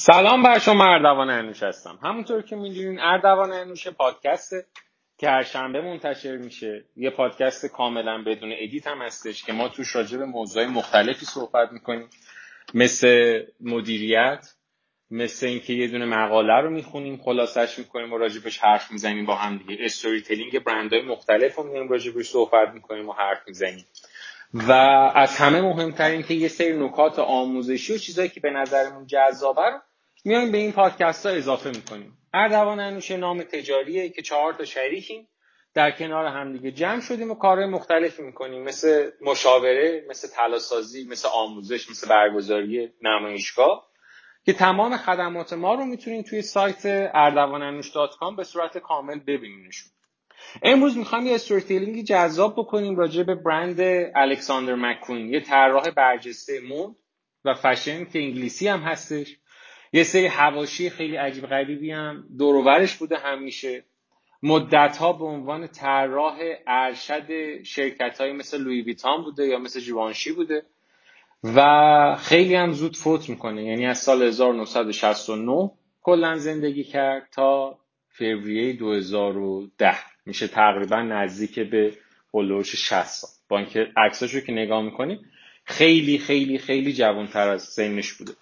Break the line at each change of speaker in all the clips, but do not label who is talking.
سلام بر شما اردوان انوش هستم. همونطور که می‌دونین اردوان انوش پادکست که هر شنبه منتشر میشه. یه پادکست کاملا بدون edit هم هستش که ما توش راجع به موضوعی مختلفی صحبت می‌کنیم. مثل مدیریت مثل اینکه یه دونه مقاله رو می‌خونیم خلاصش می‌کنیم و راجبش حرف می‌زنیم با هم دیگه. storytelling برندهای مختلف رو میایم راجبش صحبت می‌کنیم و حرف می‌زنیم. و از همه مهمتر این که یه سری نکات آموزشی و چیزایی که به نظرمون جذابه رو میایم به این پادکست ها اضافه می‌کنیم. اردوان انوشه نام تجاریه که چهار تا شریکیم. در کنار همدیگه جمع شدیم و کارهای مختلفی می‌کنیم. مثل مشاوره مثل تلاسازی مثل آموزش مثل برگزاری نمایشگاه که تمام خدمات ما رو می‌تونید توی سایت اردوانانوش به صورت کامل ببینینشون. امروز می‌خوایم یه استوری جذاب بکنیم راجع به برند الکساندر مکوین یه طراح برجسته مود و فشن که انگلیسی هم هستش. یه سری هواشی خیلی عجیب غریبی هم دوروورش بوده همیشه. مدت ها به عنوان طراح ارشد شرکت های مثل لوی ویتان بوده یا مثل جوانشی بوده. و خیلی هم زود فوت می‌کنه. یعنی از سال 1969 کلا زندگی کرد تا فوریه 2010 میشه تقریبا نزدیک به هلوش 60 سال. با اینکه عکساشو که نگاه می‌کنیم خیلی خیلی خیلی جوانتر از سنش بوده.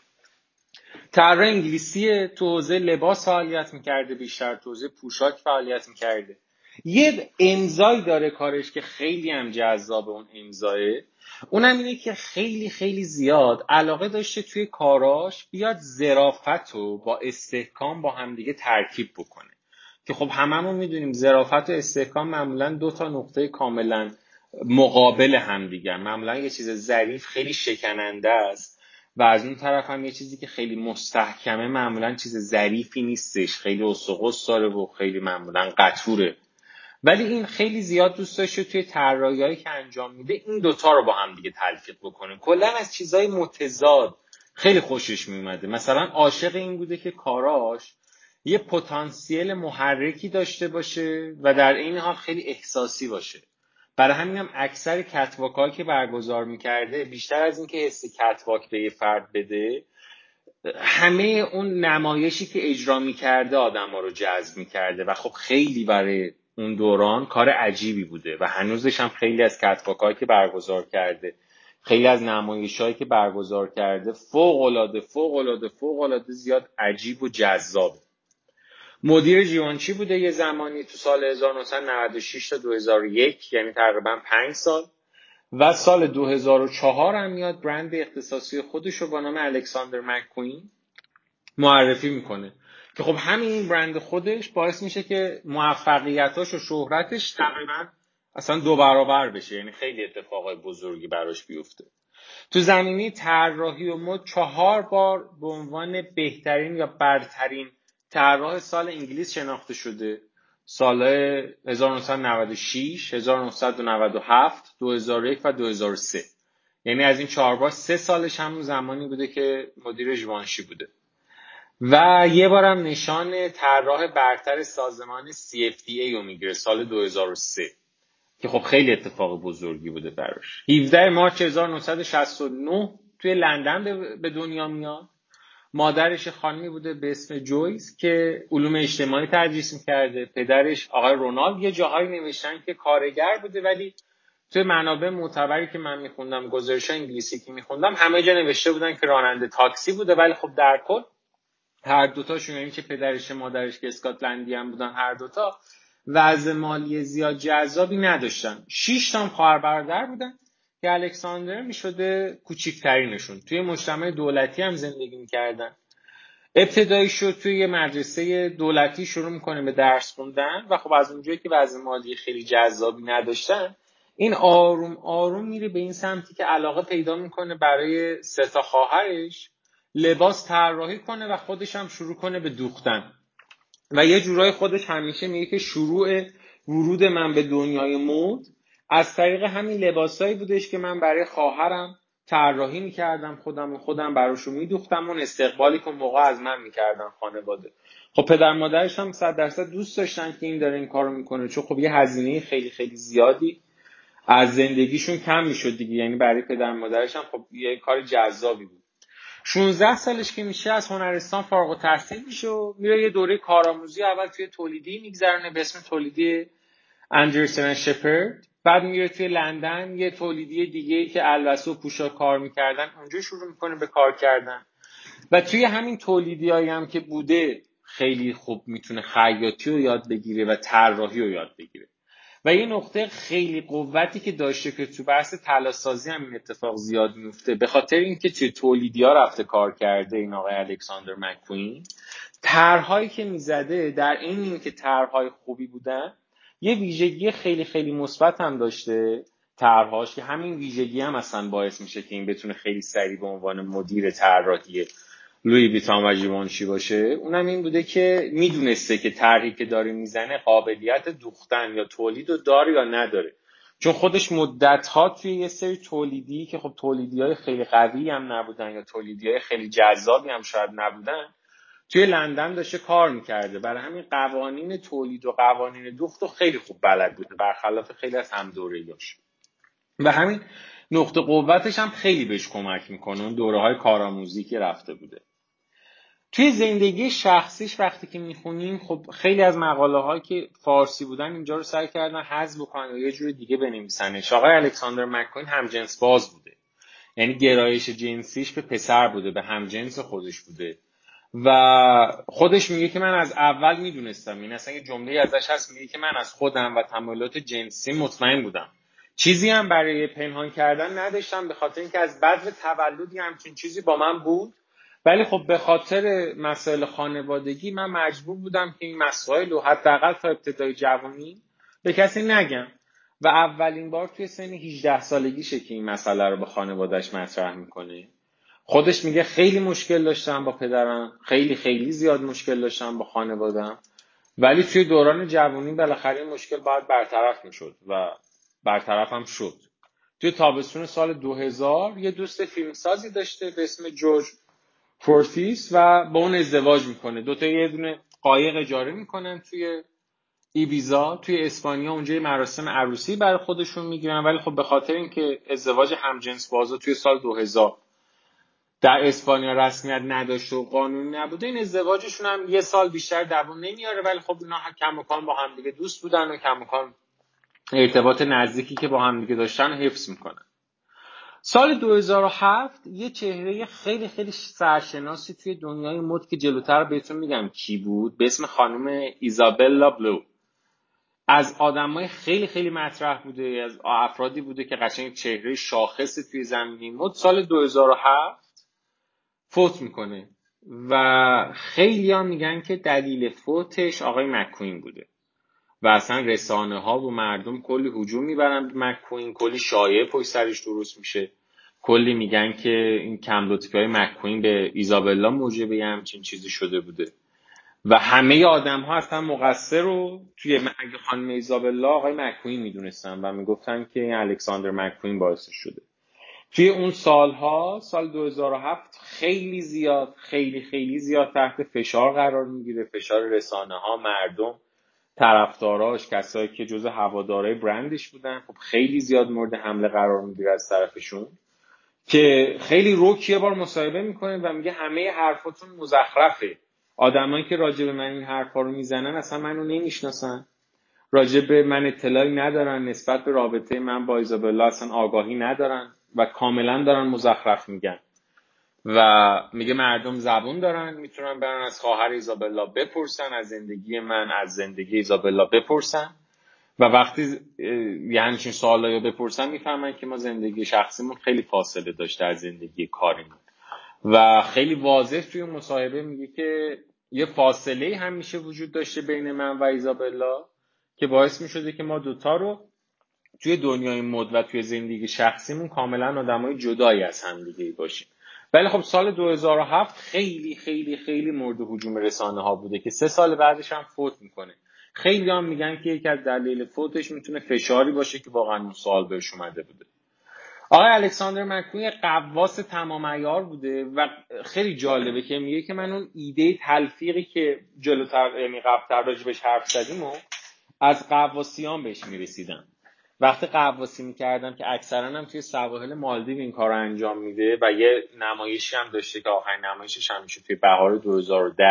طراح انگلیسی تو حوزه لباس فعالیت می‌کرده بیشتر تو حوزه پوشاک فعالیت می‌کرده. یه امضایی داره کارش که خیلی هم جذاب اون امضایه اونم اینه که خیلی خیلی زیاد علاقه داشته توی کاراش بیاد زرافت رو با استحکام با همدیگه ترکیب بکنه. که خب هممون می‌دونیم زرافت و استحکام معمولا دو تا نقطه کاملا مقابل همدیگه معمولا یه چیز ظریف خیلی شکننده است. و از اون طرف هم یه چیزی که خیلی مستحکمه معمولا چیز ظریفی نیستش. خیلی اسقس داره و خیلی معمولا قطوره. ولی این خیلی زیاد دوست داشته توی طراحیایی که انجام میده این دوتا رو با هم دیگه تلفیق بکنه کلا از چیزهای متضاد خیلی خوشش میومده مثلا عاشق این بوده که کاراش یه پتانسیل محرکی داشته باشه و در این حال خیلی احساسی باشه. برای هم اکثر کتواک که برگزار می‌کرده بیشتر از اینکه حس کتواک به یه فرد بده همه اون نمایشی که اجرا می‌کرده آدم ها رو جذب می‌کرده و خب خیلی برای اون دوران کار عجیبی بوده و هنوزش هم خیلی از کتواک که برگزار کرده خیلی از نمایش هایی که برگزار کرده فوق العاده فوق العاده فوق العاده زیاد عجیب و جذابه مدیر جیوانچی بوده یه زمانی تو سال 1996 تا 2001 یعنی تقریبا 5 سال. و سال 2004 هم میاد برند اختصاصی خودش رو با نام الکساندر مکوین معرفی می‌کنه. که خب همین این برند خودش باعث میشه که موفقیتاش و شهرتش تقریبا اصلا دو برابر بشه یعنی خیلی اتفاقای بزرگی براش بیفته. تو زمینی طراحی و مد چهار بار به عنوان بهترین یا برترین طراح سال انگلیس شناخته شده. سال 1996 1997 2001 و 2003 یعنی از این چهار بار سه سالش همون زمانی بوده که مدیر جوانشی بوده. و یه بارم نشان طراح برتر سازمان CFDA رو می‌گیره سال 2003 که خب خیلی اتفاق بزرگی بوده براش. 17 مارچ 1969 توی لندن به دنیا میاد. مادرش خانمی بوده به اسم جویس که علوم اجتماعی تدریس می‌کرده. پدرش آقای رونالد. یه جاهایی نوشتن که کارگر بوده ولی توی منابع معتبری که من میخوندم گزارش انگلیسی که میخوندم همه جا نوشته بودن که راننده تاکسی بوده. ولی خب در کل هر دوتاشون این که پدرش مادرش که اسکاتلندی هم بودن هر دوتا وضع مالی زیاد جذابی نداشتن. شیش تا خواهر برادر بودن. که الکساندر می‌شده کوچیکترینشون. توی مجتمع دولتی هم زندگی می‌کردن. ابتدایی شد توی یه مدرسه دولتی شروع می‌کنه به درس خوندن و خب از اونجایی که وضع مالی خیلی جذابی نداشتن این آروم آروم میره به این سمتی که علاقه پیدا می‌کنه برای سه تا خواهرش لباس طراحی کنه و خودش هم شروع کنه به دوختن. و یه جورای خودش همیشه میگه که شروع ورود من به دنیای مود از طریق همین لباسایی بودش که من برای خواهرم طراحی می‌کردم خودم و خودم براشون میدوختم اون استقبالی که موقع از من می‌کردم خانواده. خب پدر مادرش هم صد درصد دوست داشتن که این داره این کارو می‌کنه. چون خب یه هزینه خیلی خیلی زیادی از زندگیشون کم می‌شد دیگه. یعنی برای پدر مادرش هم خب یه کار جذابی بود. 16 سالش که میشه از هنرستان فارغ التحصیل میشه و میره یه دوره کارآموزی اول توی تولیدی میگذرونه به اسم تولیدی اندرسن شپرد بعد میره توی لندن یه تولیدی دیگه ای که الوسو پوشا کار می‌کردن اونجا شروع می‌کنه به کار کردن. و توی همین تولیدی هم که بوده خیلی خوب می‌تونه خیاطی رو یاد بگیره و طراحی رو یاد بگیره. و یه نقطه خیلی قوتی که داشته که تو بحث تلاسازی هم این اتفاق زیاد میفته به خاطر اینکه توی تولیدی ها رفته کار کرده این آقای الکساندر مکوین طرحهایی که می‌زده در این اینکه طرحهای خوبی بودن یه ویژگی خیلی خیلی مثبت هم داشته طرحهاش که همین ویژگی هم اصلا باعث میشه که این بتونه خیلی سریع به عنوان مدیر طراحی لوی ویتان و جیوانشی باشه. اونم این بوده که می‌دونسته که طرحی که داره می‌زنه قابلیت دوختن یا تولید رو داره یا نداره. چون خودش مدت ها توی یه سری تولیدی که خب تولیدی های خیلی قوی هم نبودن یا تولیدی های خیلی جذابی هم شاید نبودن توی لندن داشته کار می‌کرده. برای همین قوانین تولید و قوانین دوخت رو خیلی خوب بلد بوده برخلاف خیلی از هم داشت. و همین نقطه قوتش هم خیلی بهش کمک می‌کنه. اون دوره های کارآموزی که رفته بوده. توی زندگی شخصیش وقتی که می‌خونیم خب خیلی از مقاله هایی که فارسی بودن اینجا رو سعی کردن حذف بکنن و یه جور دیگه بنویسنش. آقای الکساندر مکوین هم جنس باز بوده. یعنی گرایش جنسیش به پسر بوده به هم جنس خودش بوده. و خودش میگه که من از اول می‌دونستم. این اصلا یه جمله ازش هست میگه که من از خودم و تمایلات جنسی مطمئن بودم. چیزی هم برای پنهان کردن نداشتم به خاطر اینکه از بدو تولدی همچین چیزی با من بود. ولی خب به خاطر مسائل خانوادگی من مجبور بودم که این مسائل رو حداقل تا ابتدای جوانی به کسی نگم. و اولین بار توی سن 18 سالگیشه که این مسئله رو به خانوادهش مطرح می‌کنه. خودش میگه خیلی مشکل داشتم با پدرم خیلی خیلی زیاد مشکل داشتم با خانوادم ولی توی دوران جوانی بالاخره این مشکل باید برطرف می‌شد و برطرف هم شد. توی تابستون سال 2000 یه دوست فیلمسازی داشته به اسم جورج فورتیس و با اون ازدواج می‌کنه. دوتا یه دونه قایق اجاره می‌کنن توی ایبیزا توی اسپانیا اونجا مراسم عروسی برای خودشون می‌گیرن. ولی خب به خاطر اینکه ازدواج همجنس بازا توی سال 2000 در اسپانیا رسمیت نداشته و قانونی نبوده این ازدواجشون هم یه سال بیشتر دوام نمیاره ولی خب اینا کم با هم دیگه دوست بودن و کم ارتباط نزدیکی که با هم دیگه داشتن حفظ می‌کنن. سال 2007 یه چهره خیلی خیلی سرشناسی توی دنیای مد که جلوتر بهتون میگم کی بود؟ به اسم خانم ایزابلا بلو. از آدمای خیلی خیلی مطرح بوده از افرادی بوده که قشنگ چهره شاخص توی زمین مد. سال 2007 فوت می‌کنه. و خیلی هم میگن که دلیل فوتش آقای مکوین بوده. و اصلا رسانه ها و مردم کلی هجوم می‌برن مکوین کلی شایعه پشت سرش درست میشه. کلی میگن که این کم های مکوین به ایزابلا موجب یه همچین چیزی شده بوده. و همه آدم ها اصلا مقصر رو توی اگه خانم ایزابلا آقای مکوین می‌دونستن و می‌گفتن که این الکساندر مکوین باعث شده. توی اون سالها سال 2007 خیلی زیاد خیلی خیلی زیاد تحت فشار قرار می‌گیره. فشار رسانه ها مردم طرفداراش کسایی که جزء هوادارای برندش بودن. خب خیلی زیاد مورد حمله قرار می‌گیره از طرفشون که خیلی روک یه بار مصاحبه می‌کنه و میگه همه حرفاتون مزخرفه. آدمایی که راجع به من این حرفا رو می‌زنن اصلا منو نمی‌شناسن. راجع به من اطلاعی ندارن. نسبت به رابطه من با ایزابلا اصلا آگاهی ندارن. و کاملا دارن مزخرف میگن. و میگه مردم زبون دارن می‌تونن برن از خواهر ایزابلا بپرسن از زندگی من از زندگی ایزابلا بپرسن. و وقتی یه همچین سوالایی بپرسن می‌فهمن که ما زندگی شخصیمون خیلی فاصله داشته از زندگی کاریمون. و خیلی واضح توی مصاحبه میگه که یه فاصله همیشه وجود داشته بین من و ایزابلا که باعث می‌شده که ما دوتا رو توی دنیای مد و توی زندگی شخصیمون کاملا آدمای جدایی از همدیگه باشیم. ولی خب سال 2007 خیلی خیلی خیلی مورد حجوم رسانه ها بوده که سه سال بعدش هم فوت می‌کنه. خیلی هم میگن که یکی از دلیل فوتش می‌تونه فشاری باشه که واقعا اون سوال بهش اومده بوده. آقای الکساندر مکوین قواس تمام ایار بوده و خیلی جالبه که میگه که من اون ایده تلفیقی که جلوتر یعنی قبلتر راجبش حرف زدیم و از قواسیان بهش می‌رسیدم. وقتی قواسی می‌کردم که اکثرا هم توی سواحل مالدیو این کار رو انجام میده و یه نمایشی هم داشته که آخرین نمایشش هم میشه توی بهار 2010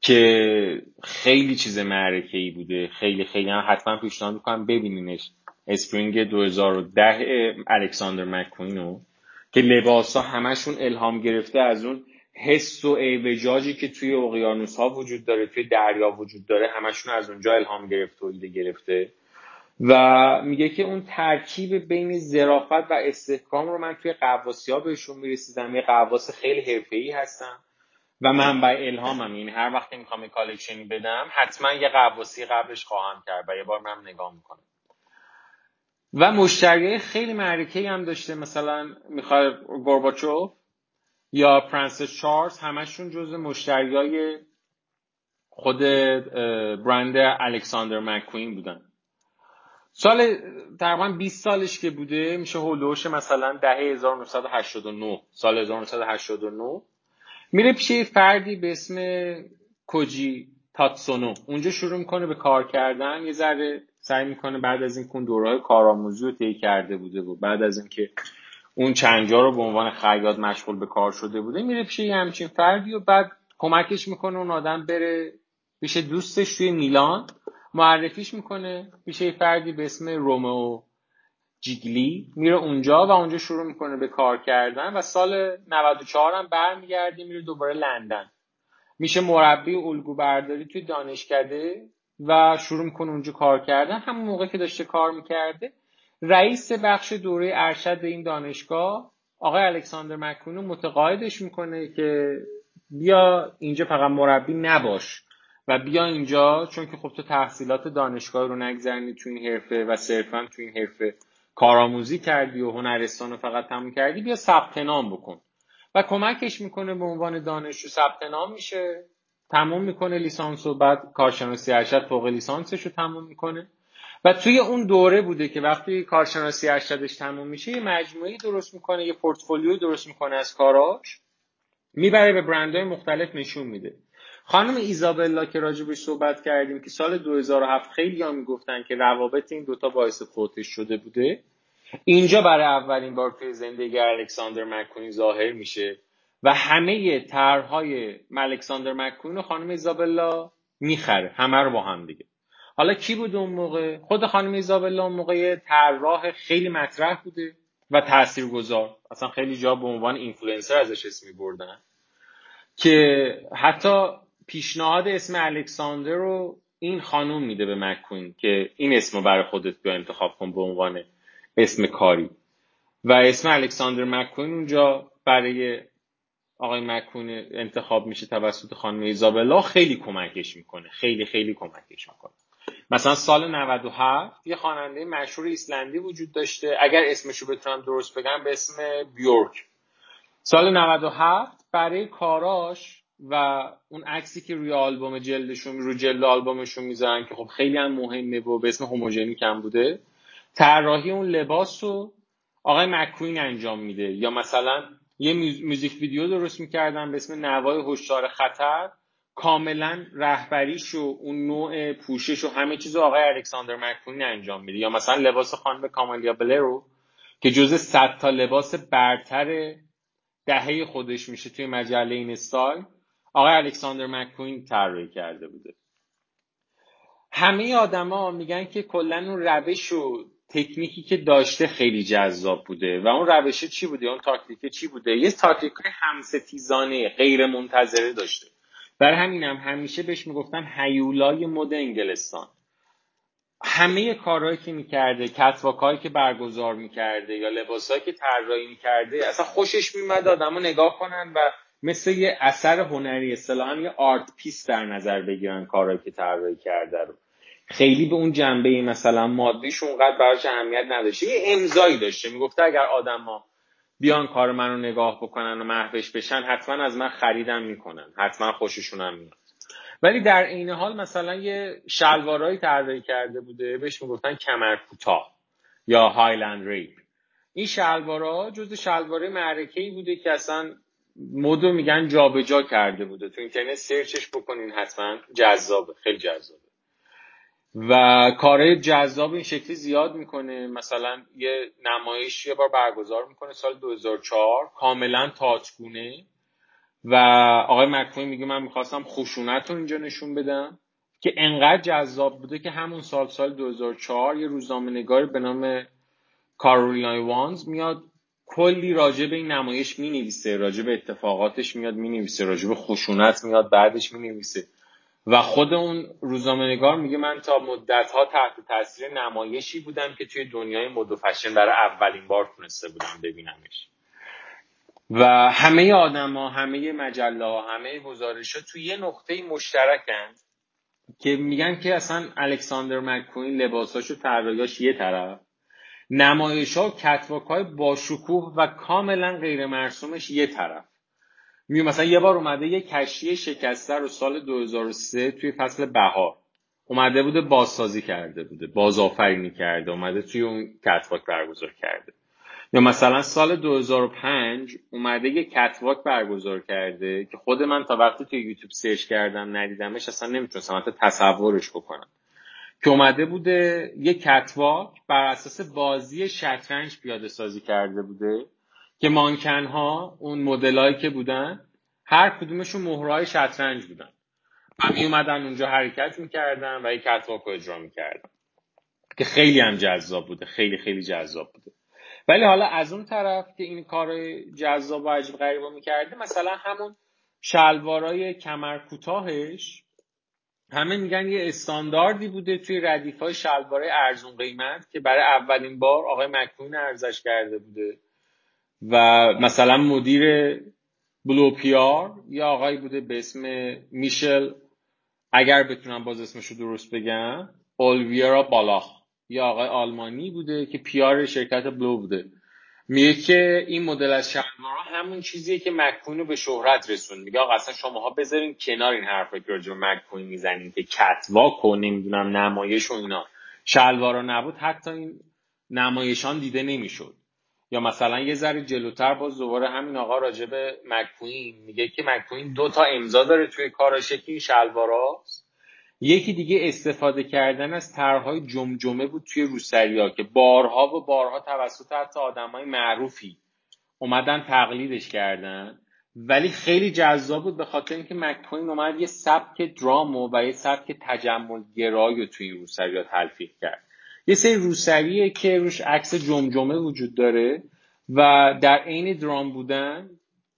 که خیلی چیز معرکه ای بوده. خیلی خیلی هم حتما پیشنهاد می‌کنم ببینینش. Spring 2010 الکساندر مکوینو که لباس ها همشون الهام گرفته از اون حس و اعوجاجی که توی اقیانوس ها وجود داره توی دریا وجود داره همشون از اونجا الهام گرفته و ایده گرفته. و میگه که اون ترکیب بین ظرافت و استحکام رو من توی غواصی ها بهشون می‌رسیدم. یه غواص خیلی حرفه‌ای هستم و منبع الهامم یعنی هر وقتی می‌خوام یه collection ی بدم حتما یه غواصی قبلش خواهم کرد و یه بار من نگاه می‌کنم. و مشتری خیلی معرکه هم داشته. مثلا می‌خوای گورباچوف یا پرنسس چارلز همشون جز مشتریای خود برند الکساندر مکوین بودن. سال تقریبا 20 سالش که بوده میشه هولوش مثلا دهه 1989 سال 1989 میره پیش فردی به اسم کوجی تاتسونو. اونجا شروع می‌کنه به کار کردن. یه ذره سعی می‌کنه بعد از این کن دورهای کارآموزی رو طی کرده بوده و بعد از اینکه اون چنجا رو به عنوان خیاط مشغول به کار شده بوده میره پیش یه همچین فردی و بعد کمکش می‌کنه اون آدم بره پیش دوستش توی میلان. معرفیش می‌کنه. پیش یه فردی به اسم رومئو جیگلی. میره اونجا و اونجا شروع می‌کنه به کار کردن و سال 94 هم برمیگرده میره دوباره لندن. میشه مربی الگو برداری توی دانشکده و شروع می‌کنه اونجا کار کردن. همون موقع که داشته کار می‌کرده رئیس بخش دوره ارشد این دانشگاه آقای الکساندر مکونو متقاعدش می‌کنه که بیا اینجا فقط مربی نباش. و بیا اینجا چون که خب تو تحصیلات دانشگاه رو نگذرنی تو این حرفه و صرفا تو این حرفه کارآموزی کردی و هنرستان رو فقط تموم کردی بیا ثبت نام بکن. و کمکش می‌کنه به عنوان دانشجو ثبت نام میشه. تموم می‌کنه لیسانس و بعد کارشناسی ارشد فوق لیسانسش رو تموم می‌کنه. و توی اون دوره بوده که وقتی کارشناسی ارشدش تموم میشه یه مجموعی درست می‌کنه یه پورتفولیو درست می‌کنه از کاراش. می‌بره به برندهای مختلف نشون میده. خانم ایزابلا که راجبش صحبت کردیم که سال 2007 خیلی ها می‌گفتن که روابط این دوتا باعث فوتش شده بوده. اینجا برای اولین بار توی زندگی الکساندر مکونی ظاهر میشه و همه طرحهای الکساندر مکونی خانم ایزابلا می‌خره. همه رو با هم دیگه. حالا کی بود اون موقع؟ خود خانم ایزابلا اون موقع طراح خیلی مطرح بوده و تاثیرگذار. اصلا خیلی جا به عنوان اینفلوئنسر ازش اسمی بردن که حتی پیشنهاد اسم الکساندر رو این خانوم میده به مکوین که این اسم رو برای خودت بیا انتخاب کن به عنوان اسم کاری. و اسم الکساندر مکوین اونجا برای آقای مکوین انتخاب میشه توسط خانم ایزابلا. خیلی کمکش می‌کنه. خیلی خیلی کمکش می‌کنه. مثلا سال 97 یه خواننده مشهور ایسلندی وجود داشته. اگر اسمشو بتونم درست بگم به اسم بیورک. سال 97 برای کاراش و اون عکسی که روی آلبوم جلدشون رو جلد آلبومشون می‌ذارن که خب خیلی هم مهمه و به اسم هوموژنیک هم بوده. طراحی اون لباس رو آقای مکوین انجام میده. یا مثلا یه موزیک ویدیو درست می‌کردن به اسم نوای هشدار خطر. کاملا رهبریش و اون نوع پوشش و همه چیز آقای الکساندر مکوین انجام میده. یا مثلا لباس خانم کامالیا بلرو که جزء صد تا لباس برتر دهه خودش میشه توی مجله InStyle. آقای الکساندر مکوین طراحی کرده بوده. همه آدما میگن که کلا اون روش و تکنیکی که داشته خیلی جذاب بوده. و اون روشه چی بوده؟ اون تاکتیک چی بوده؟ یه تاکتیک همستیزانه غیر منتظره داشته. برای همینم هم همیشه بهش می‌گفتن هیولای مد انگلستان. همه کارهایی که می‌کرده کتواکایی که برگزار می‌کرده یا لباسهایی که طراحی می‌کرده اصلا خوشش میمد آدمو نگاه کنن و مثل یه اثر هنری اصطلاحا یه آرت پیس در نظر بگیرن کارهایی که طراحی کرده رو. خیلی به اون جنبه مثلا مادیش اونقدر براش اهمیت نداشته. یه امضایی داشته. می‌گفته اگر آدما بیان کار من رو نگاه بکنن و محوش بشن حتما از من خریدم می‌کنن. حتما خوششون هم میاد. ولی در عین حال مثلا یه شلوارایی طراحی کرده بوده. بهش می‌گفتن کمر کوتاه یا هایلند ریپ این شلوارا جز شلواره معرکه ای بوده که اصلا مدو میگن جابجا جا کرده بوده. تو اینترنت سرچش بکنین حتما جذابه. خیلی جذابه. و کارهای جذاب این شکلی زیاد می‌کنه. مثلا یه نمایش یه بار برگزار می‌کنه سال 2004 کاملا تاچگونه و آقای مکوین میگه من می‌خواستم خشونت رو اینجا نشون بدم که انقدر جذاب بوده که همون سال سال 2004 یه روزنامه نگاری به نام کارولینای وانز میاد کلی راجع به این نمایش می نویسه راجع به اتفاقاتش میاد می نویسه راجع به خشونت میاد بعدش می نویسه و خود اون روزنامه نگار میگه من تا مدت ها تحت تاثیر نمایشی بودم که توی دنیای مد و فشن برای اولین بار تونسته بودم ببینمش. و همه آدما همه مجله ها همه گزارش ها توی یه نقطه مشترکن که میگن که اصلا الکساندر مکوین لباساشو طراحیاش یه طرف نمایش ها و کتواک های باشکوه و کاملا غیر مرسومش یه طرف. می مثلا یه بار اومده یه کشتی شکسته رو سال 2003 توی فصل بهار. اومده بوده بازسازی کرده بوده بازآفرینی کرده اومده توی اون کتواک برگزار کرده. یا مثلا سال 2005 اومده یه کتواک برگزار کرده که خود من تا وقتی توی یوتیوب سرچ کردم ندیدمش اصلا نمی‌تونستم حتی تصورش بکنم. که اومده بوده یه کتواک بر اساس بازی شطرنج پیاده سازی کرده بوده که مانکن ها اون مدلایی که بودن هر کدومشون مهرهای شطرنج بودن. و می اومدن اونجا حرکت می‌کردن و یه کتواک رو اجرا می‌کردن که خیلی هم جذاب بوده خیلی خیلی جذاب بوده. ولی حالا از اون طرف که این کار جذاب و عجیب غریبا می‌کرده مثلا همون شلوارای کمر کوتاهش همه میگن یه استانداردی بوده توی ردیف های شلوارای ارزون قیمت که برای اولین بار آقای مکوین ارزش کرده بوده. و مثلا مدیر بلوپیار یا آقایی بوده به اسم میشل اگر بتونم باز اسمش رو درست بگم اولویرا بالاخ. یا آقای آلمانی بوده که پیار شرکت بلو بوده. میگه که این مدل از شلوارها همون چیزیه که مکوین رو به شهرت رسون میگه آقا اصلا شماها بذارین کنار این حرفا که راجع مکوین می‌زنین که کتواک و نمی‌دونم نمایش و اینا. شلوارا نبود حتی این نمایشان دیده نمی‌شد. یا مثلا یه ذره جلوتر باز دوباره همین آقا راجع به مکوین میگه که مکوین دو تا امضا داره توی کاراش این شلواراست. یکی دیگه استفاده کردن از طرحهای جمجمه بود توی روسریا که بارها و بارها توسط حتی آدمای معروفی اومدن تقلیدش کردن. ولی خیلی جذاب بود به خاطر اینکه مکوین اومد یه سبک درامو و یه سبک تجمل گرایی رو توی روسریا تلفیق کرد. یه سری روسریه که روش عکس جمجمه وجود داره و در عین درام بودن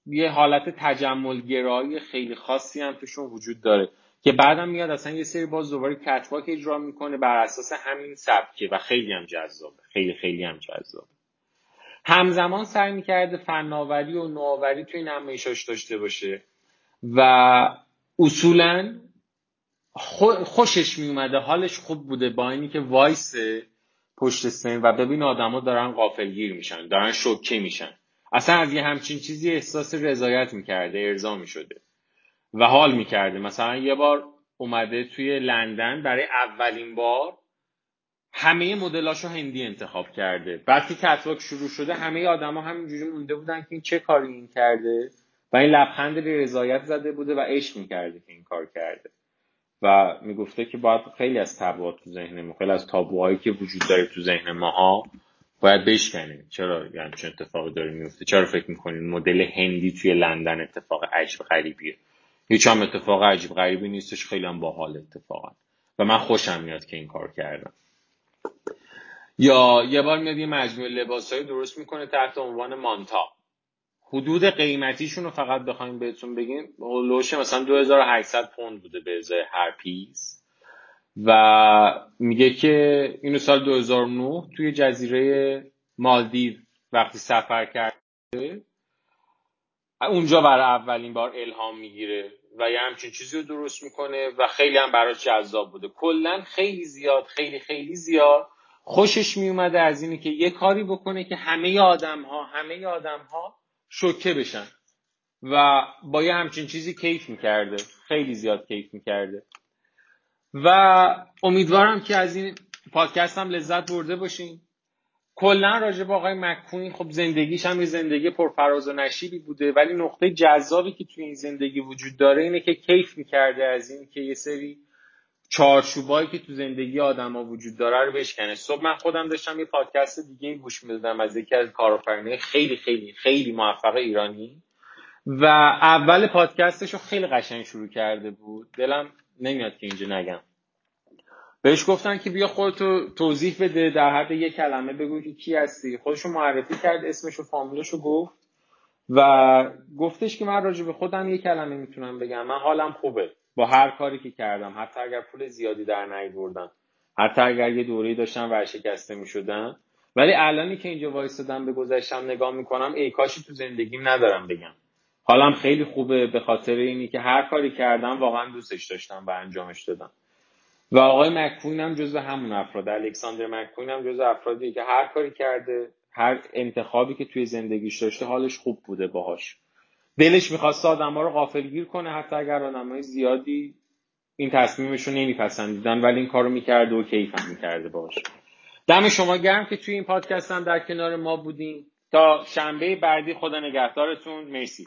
یه حالت تجمل گرایی خیلی خاصی هم توشون وجود داره که بعدم میاد اصلا یه سری باز دوباره کتواک اجرا می‌کنه بر اساس همین سبکه و خیلی هم جذابه. خیلی خیلی هم جذابه. همزمان سعی می‌کرده فناوری و نوآوری توی نمایشاش داشته باشه و اصولا خوشش میومده حالش خوب بوده با اینی که وایسه پشت سن و ببین آدما دارن غافلگیر میشن دارن شوکه میشن. اصلا از یه همچین چیزی احساس رضایت می‌کرده ارضا می‌شده و حال می‌کرده. مثلا یه بار اومده توی لندن برای اولین بار همه مدلاشو هندی انتخاب کرده. که کتواک شروع شده همه آدما همینجوری مونده بودن که این چه کاری این کرده و این لبخند رضایت زده بوده و عشق می‌کرده که این کار کرده. و می‌گفته که باید خیلی از تابوها تو ذهن ما خیلی از تابوهایی که وجود داره تو ذهن ماها باید بشکنیم چرا؟ یعنی چه اتفاقی داره میفته چرا فکر می‌کنین مدل هندی توی لندن اتفاق عجیب غریبیه؟ هیچ هم اتفاق عجیب غریبی نیستش خیلی هم باحال اتفاقا. و من خوشم میاد که این کار کردم. یا یه بار میاد یه مجموعه لباسهایی درست می‌کنه تحت عنوان مانتا. حدود قیمتیشون رو فقط بخوایم بهتون بگیم. لوش مثلا 2800 پوند بوده به ازای هر پیس. و میگه که اینو سال 2009 توی جزیره مالدیو وقتی سفر کرده اونجا برای اولین بار الهام می‌گیره و یه همچین چیزی رو درست می‌کنه و خیلی هم براش جذاب بوده. کلا خیلی زیاد خیلی خیلی زیاد خوشش میومده از اینه که یه کاری بکنه که همه آدم ها همه آدم ها شوکه بشن. و با یه همچین چیزی کیف می‌کرده. خیلی زیاد کیف می‌کرده. و امیدوارم که از این پادکست هم لذت برده باشین. کلا راجع به آقای مکوین خب زندگیش هم یه زندگی پرفراز و نشیبی بوده. ولی نقطه جذابی که توی این زندگی وجود داره اینه که کیف می‌کرده از این که یه سری چارچوبایی که تو زندگی آدما وجود داره رو بشکنه. صبح من خودم داشتم یه پادکست دیگه گوش می‌دادم از یکی از کارآفرینای خیلی خیلی خیلی موفق ایرانی و اول پادکستش رو خیلی قشنگ شروع کرده بود. دلم نمیاد که اینجا نگم. بهش گفتن که بیا خودتو توضیح بده در حد یه کلمه بگو که کی هستی. خودشو معرفی کرد اسمشو فامیلشو گفت و گفتش که من راجع به خودم یه کلمه می‌تونم بگم. من حالم خوبه. با هر کاری که کردم حتی اگر پول زیادی در نیوردم حتی اگر یه دوره داشتم ورشکسته می‌شدم ولی الانی که اینجا وایستادم به گذشتم نگاه می‌کنم ای کاشی تو زندگیم ندارم بگم. حالم خیلی خوبه به خاطر اینی که هر کاری کردم واقعا دوستش داشتم و انجامش دادم. و آقای مکوین هم جزو همون افراد. الکساندر مکوین هم جزو افرادی که هر کاری کرده هر انتخابی که توی زندگیش داشته حالش خوب بوده باهاش. دلش می‌خواست آدم ها رو غافلگیر کنه حتی اگر آدم های زیادی این تصمیمش رو نمیپسندیدن ولی این کارو می‌کرده و کیفم می‌کرده باش. دم شما گرم که توی این پادکست هم در کنار ما بودیم تا شنبه بعدی خدا نگهدارتون. مرسی.